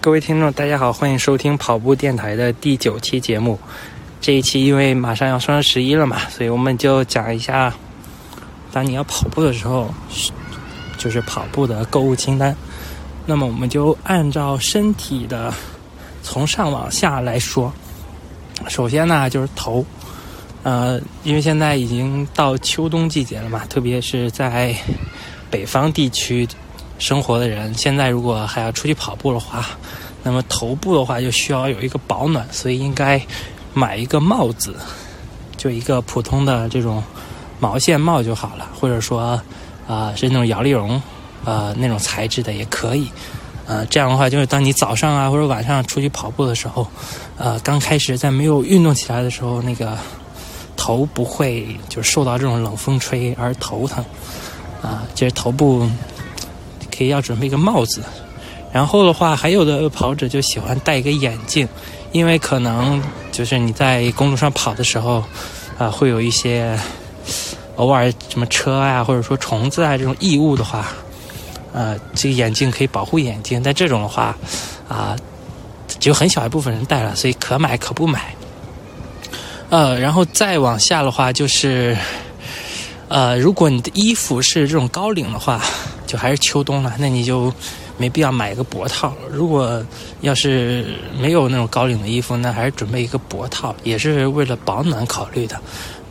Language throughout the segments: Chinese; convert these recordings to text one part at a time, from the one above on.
各位听众，大家好，欢迎收听跑步电台的第九期节目。这一期因为马上要双十一了嘛，所以我们就讲一下，当你要跑步的时候，就是跑步的购物清单。那么我们就按照身体的从上往下来说。首先呢，就是头，呃，因为现在已经到秋冬季节了嘛，特别是在北方地区生活的人，现在如果还要出去跑步的话，那么头部的话就需要有一个保暖，所以应该买一个帽子，就一个普通的这种毛线帽就好了，或者说啊是那种摇粒绒呃那种材质的也可以。呃，这样的话，就是当你早上啊或者晚上出去跑步的时候，呃，刚开始在没有运动起来的时候，那个头不会就受到这种冷风吹而头疼。啊，就是头部可以要准备一个帽子。然后的话，还有的跑者就喜欢戴一个眼镜，因为可能就是你在公路上跑的时候，啊，会有一些偶尔什么车啊，或者说虫子啊这种异物的话。呃，这个眼镜可以保护眼睛，但这种的话，啊，只有很小一部分人戴了，所以可买可不买。呃，然后再往下的话，就是，呃，如果你的衣服是这种高领的话，就还是秋冬了，那你就没必要买一个脖套。如果要是没有那种高领的衣服，那还是准备一个脖套，也是为了保暖考虑的。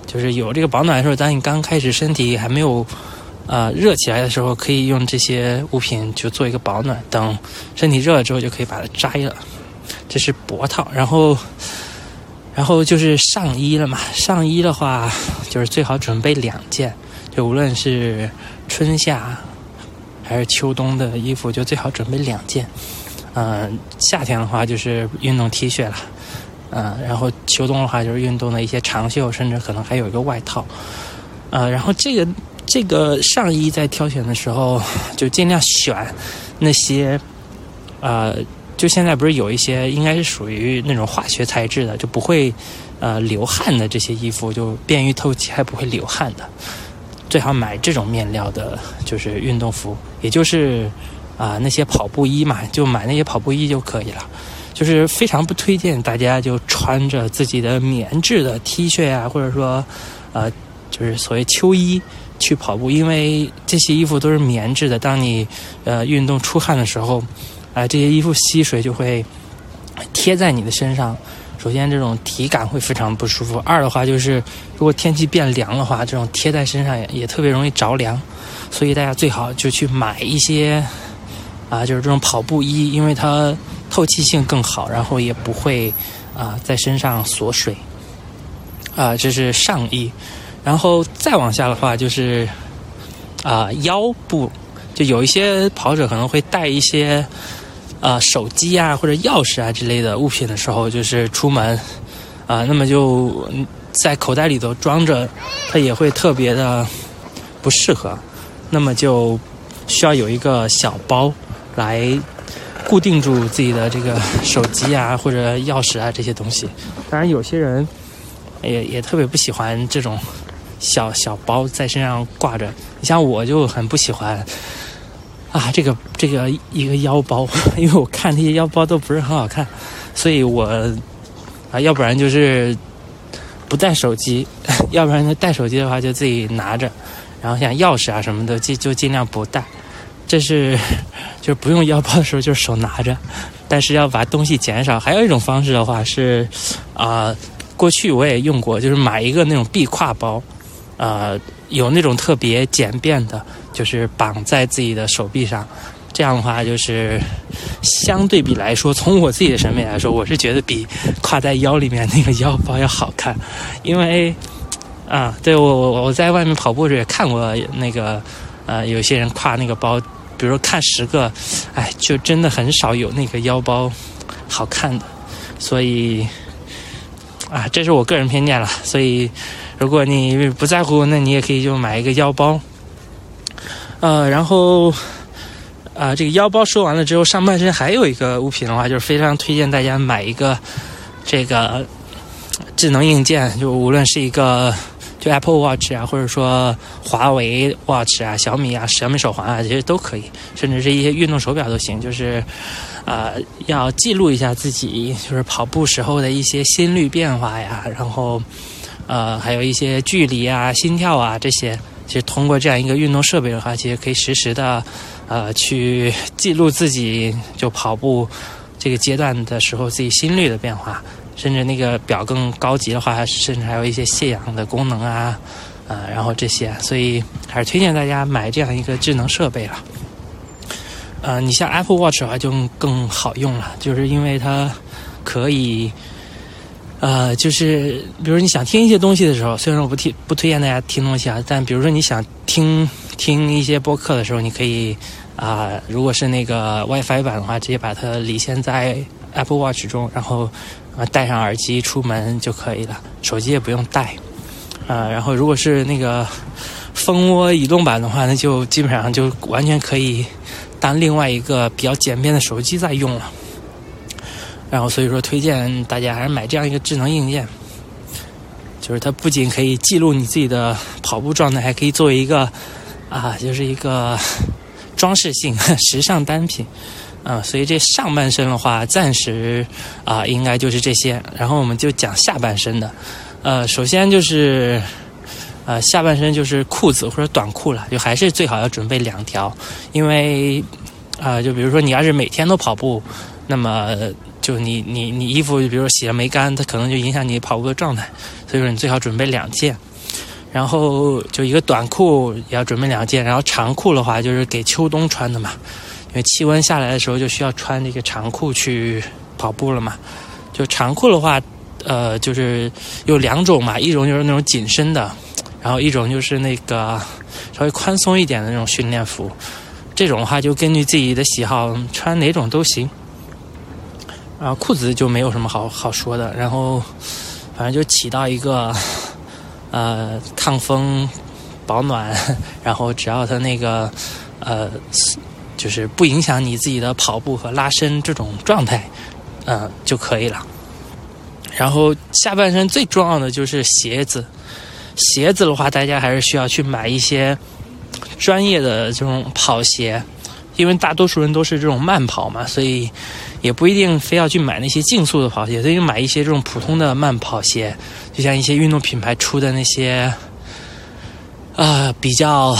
就是有这个保暖的时候，当你刚开始身体还没有。呃，热起来的时候可以用这些物品就做一个保暖，等身体热了之后就可以把它摘了。这是脖套，然后，然后就是上衣了嘛。上衣的话，就是最好准备两件，就无论是春夏还是秋冬的衣服，就最好准备两件。嗯，夏天的话就是运动 T 恤了，嗯，然后秋冬的话就是运动的一些长袖，甚至可能还有一个外套。呃，然后这个。这个上衣在挑选的时候，就尽量选那些，呃，就现在不是有一些应该是属于那种化学材质的，就不会呃流汗的这些衣服，就便于透气还不会流汗的，最好买这种面料的，就是运动服，也就是啊那些跑步衣嘛，就买那些跑步衣就可以了。就是非常不推荐大家就穿着自己的棉质的 T 恤啊，或者说呃就是所谓秋衣。去跑步，因为这些衣服都是棉质的。当你呃运动出汗的时候，啊，这些衣服吸水就会贴在你的身上。首先，这种体感会非常不舒服；二的话，就是如果天气变凉的话，这种贴在身上也也特别容易着凉。所以大家最好就去买一些啊，就是这种跑步衣，因为它透气性更好，然后也不会啊在身上锁水。啊，这是上衣。然后再往下的话，就是啊腰部，就有一些跑者可能会带一些啊手机啊或者钥匙啊之类的物品的时候，就是出门啊，那么就在口袋里头装着，它也会特别的不适合。那么就需要有一个小包来固定住自己的这个手机啊或者钥匙啊这些东西。当然，有些人也也特别不喜欢这种。小小包在身上挂着，你像我就很不喜欢啊，这个这个一个腰包，因为我看那些腰包都不是很好看，所以我啊，要不然就是不带手机，要不然就带手机的话就自己拿着，然后像钥匙啊什么的就就尽量不带，这是就是不用腰包的时候就是手拿着，但是要把东西减少。还有一种方式的话是啊，过去我也用过，就是买一个那种壁挎包。呃，有那种特别简便的，就是绑在自己的手臂上，这样的话就是相对比来说，从我自己的审美来说，我是觉得比挎在腰里面那个腰包要好看，因为啊，对我我我在外面跑步时也看过那个呃，有些人挎那个包，比如说看十个，哎，就真的很少有那个腰包好看的，所以啊，这是我个人偏见了，所以。如果你不在乎，那你也可以就买一个腰包。呃，然后，啊，这个腰包说完了之后，上半身还有一个物品的话，就是非常推荐大家买一个这个智能硬件，就无论是一个就 Apple Watch 啊，或者说华为 Watch 啊、小米啊、小米手环啊，这些都可以，甚至是一些运动手表都行。就是呃，要记录一下自己就是跑步时候的一些心率变化呀，然后呃，还有一些距离啊、心跳啊这些。其实通过这样一个运动设备的话，其实可以实时的呃去记录自己就跑步这个阶段的时候自己心率的变化。甚至那个表更高级的话，甚至还有一些泄氧的功能啊，呃，然后这些，所以还是推荐大家买这样一个智能设备了。呃，你像 Apple Watch 的话就更好用了，就是因为它可以，呃，就是比如你想听一些东西的时候，虽然我不推不推荐大家听东西啊，但比如说你想听听一些播客的时候，你可以啊，如果是那个 WiFi 版的话，直接把它离线在 Apple Watch 中，然后。啊，戴上耳机出门就可以了，手机也不用带。啊，然后如果是那个蜂窝移动版的话，那就基本上就完全可以当另外一个比较简便的手机在用了。然后所以说，推荐大家还是买这样一个智能硬件，就是它不仅可以记录你自己的跑步状态，还可以作为一个啊，就是一个装饰性 时尚单品。嗯，所以这上半身的话，暂时啊，应该就是这些。然后我们就讲下半身的。呃，首先就是呃，下半身就是裤子或者短裤了，就还是最好要准备两条，因为啊，就比如说你要是每天都跑步，那么就你你你衣服，比如说洗了没干，它可能就影响你跑步的状态。所以说你最好准备两件，然后就一个短裤也要准备两件，然后长裤的话就是给秋冬穿的嘛。因为气温下来的时候就需要穿这个长裤去跑步了嘛，就长裤的话，呃，就是有两种嘛，一种就是那种紧身的，然后一种就是那个稍微宽松一点的那种训练服。这种的话就根据自己的喜好穿哪种都行。然后裤子就没有什么好好说的，然后反正就起到一个呃抗风保暖，然后只要它那个呃。就是不影响你自己的跑步和拉伸这种状态，嗯就可以了。然后下半身最重要的就是鞋子，鞋子的话，大家还是需要去买一些专业的这种跑鞋，因为大多数人都是这种慢跑嘛，所以也不一定非要去买那些竞速的跑鞋，所以买一些这种普通的慢跑鞋，就像一些运动品牌出的那些。呃，比较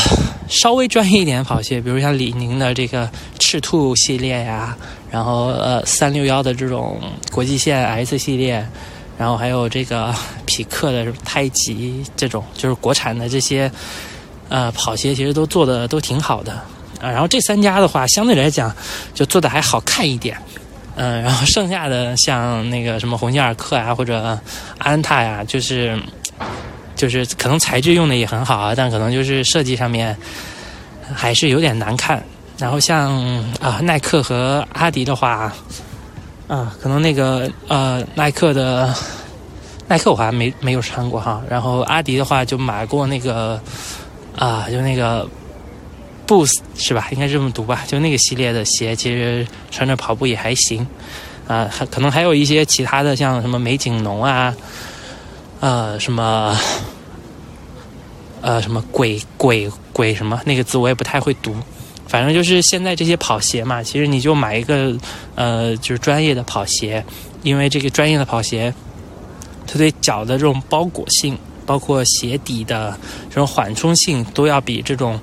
稍微专业一点的跑鞋，比如像李宁的这个赤兔系列呀，然后呃三六幺的这种国际线 S 系列，然后还有这个匹克的太极这种，就是国产的这些呃跑鞋，其实都做的都挺好的啊。然后这三家的话，相对来讲就做的还好看一点，嗯，然后剩下的像那个什么鸿星尔克啊，或者安踏呀，就是。就是可能材质用的也很好啊，但可能就是设计上面还是有点难看。然后像啊耐克和阿迪的话，啊可能那个呃耐克的耐克我还没没有穿过哈。然后阿迪的话就买过那个啊就那个 Boost 是吧？应该这么读吧？就那个系列的鞋，其实穿着跑步也还行。啊，还可能还有一些其他的，像什么美景龙啊。呃，什么，呃，什么鬼鬼鬼什么那个字我也不太会读，反正就是现在这些跑鞋嘛，其实你就买一个呃，就是专业的跑鞋，因为这个专业的跑鞋，它对脚的这种包裹性，包括鞋底的这种缓冲性，都要比这种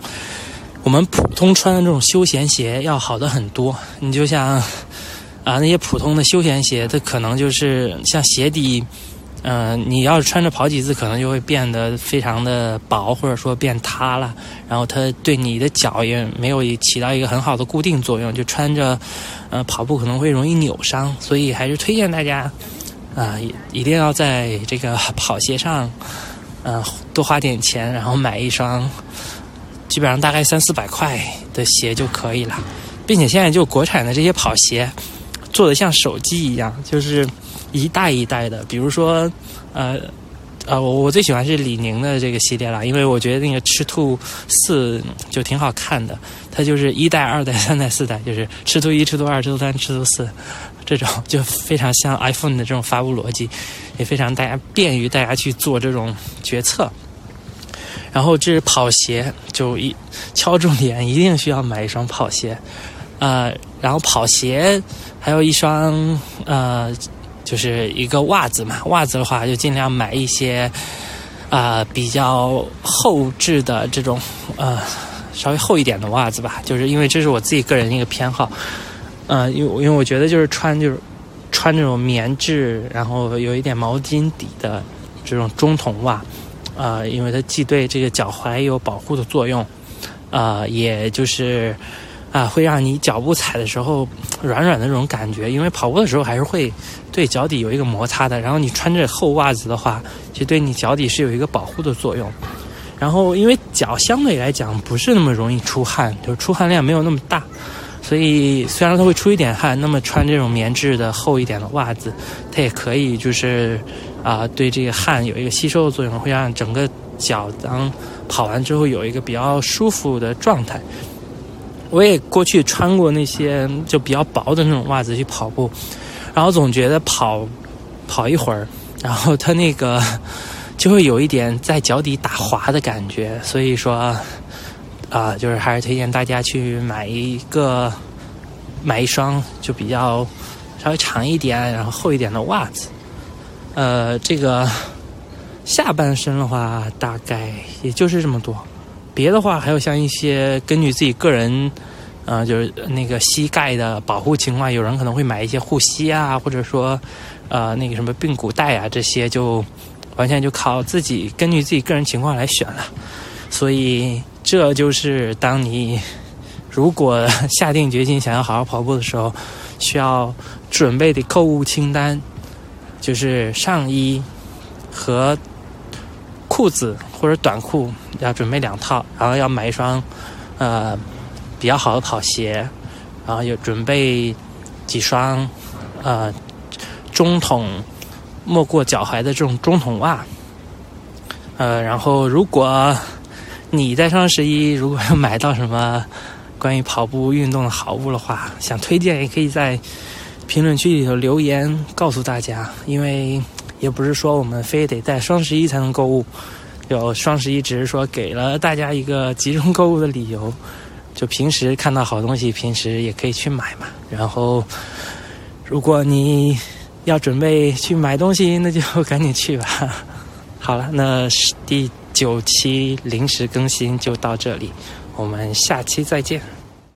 我们普通穿的这种休闲鞋要好的很多。你就像啊，那些普通的休闲鞋，它可能就是像鞋底。嗯，你要是穿着跑几次，可能就会变得非常的薄，或者说变塌了。然后它对你的脚也没有起到一个很好的固定作用，就穿着，呃，跑步可能会容易扭伤。所以还是推荐大家，啊，一定要在这个跑鞋上，嗯，多花点钱，然后买一双，基本上大概三四百块的鞋就可以了。并且现在就国产的这些跑鞋，做的像手机一样，就是。一代一代的，比如说，呃，呃，我我最喜欢是李宁的这个系列了，因为我觉得那个赤兔四就挺好看的，它就是一代、二代、三代、四代，就是赤兔一、赤兔二、赤兔三、赤兔四，这种就非常像 iPhone 的这种发布逻辑，也非常大家便于大家去做这种决策。然后这是跑鞋，就一敲重点，一定需要买一双跑鞋，呃，然后跑鞋。还有一双呃，就是一个袜子嘛。袜子的话，就尽量买一些啊比较厚质的这种呃稍微厚一点的袜子吧。就是因为这是我自己个人一个偏好，呃，因为因为我觉得就是穿就是穿这种棉质，然后有一点毛巾底的这种中筒袜，啊，因为它既对这个脚踝有保护的作用，啊，也就是。啊，会让你脚步踩的时候软软的那种感觉，因为跑步的时候还是会对脚底有一个摩擦的。然后你穿着厚袜子的话，其实对你脚底是有一个保护的作用。然后因为脚相对来讲不是那么容易出汗，就是出汗量没有那么大，所以虽然它会出一点汗，那么穿这种棉质的厚一点的袜子，它也可以就是啊对这个汗有一个吸收的作用，会让整个脚当跑完之后有一个比较舒服的状态。我也过去穿过那些就比较薄的那种袜子去跑步，然后总觉得跑跑一会儿，然后它那个就会有一点在脚底打滑的感觉，所以说啊，就是还是推荐大家去买一个买一双就比较稍微长一点然后厚一点的袜子。呃，这个下半身的话大概也就是这么多。别的话，还有像一些根据自己个人，呃，就是那个膝盖的保护情况，有人可能会买一些护膝啊，或者说，呃，那个什么髌骨带啊，这些就完全就靠自己根据自己个人情况来选了。所以，这就是当你如果下定决心想要好好跑步的时候，需要准备的购物清单，就是上衣和。裤子或者短裤要准备两套，然后要买一双呃比较好的跑鞋，然后有准备几双呃中筒没过脚踝的这种中筒袜。呃，然后如果你在双十一如果要买到什么关于跑步运动的好物的话，想推荐也可以在评论区里头留言告诉大家，因为。也不是说我们非得在双十一才能购物，有双十一只是说给了大家一个集中购物的理由，就平时看到好东西，平时也可以去买嘛。然后，如果你要准备去买东西，那就 赶紧去吧。好了，那第九期临时更新就到这里，我们下期再见。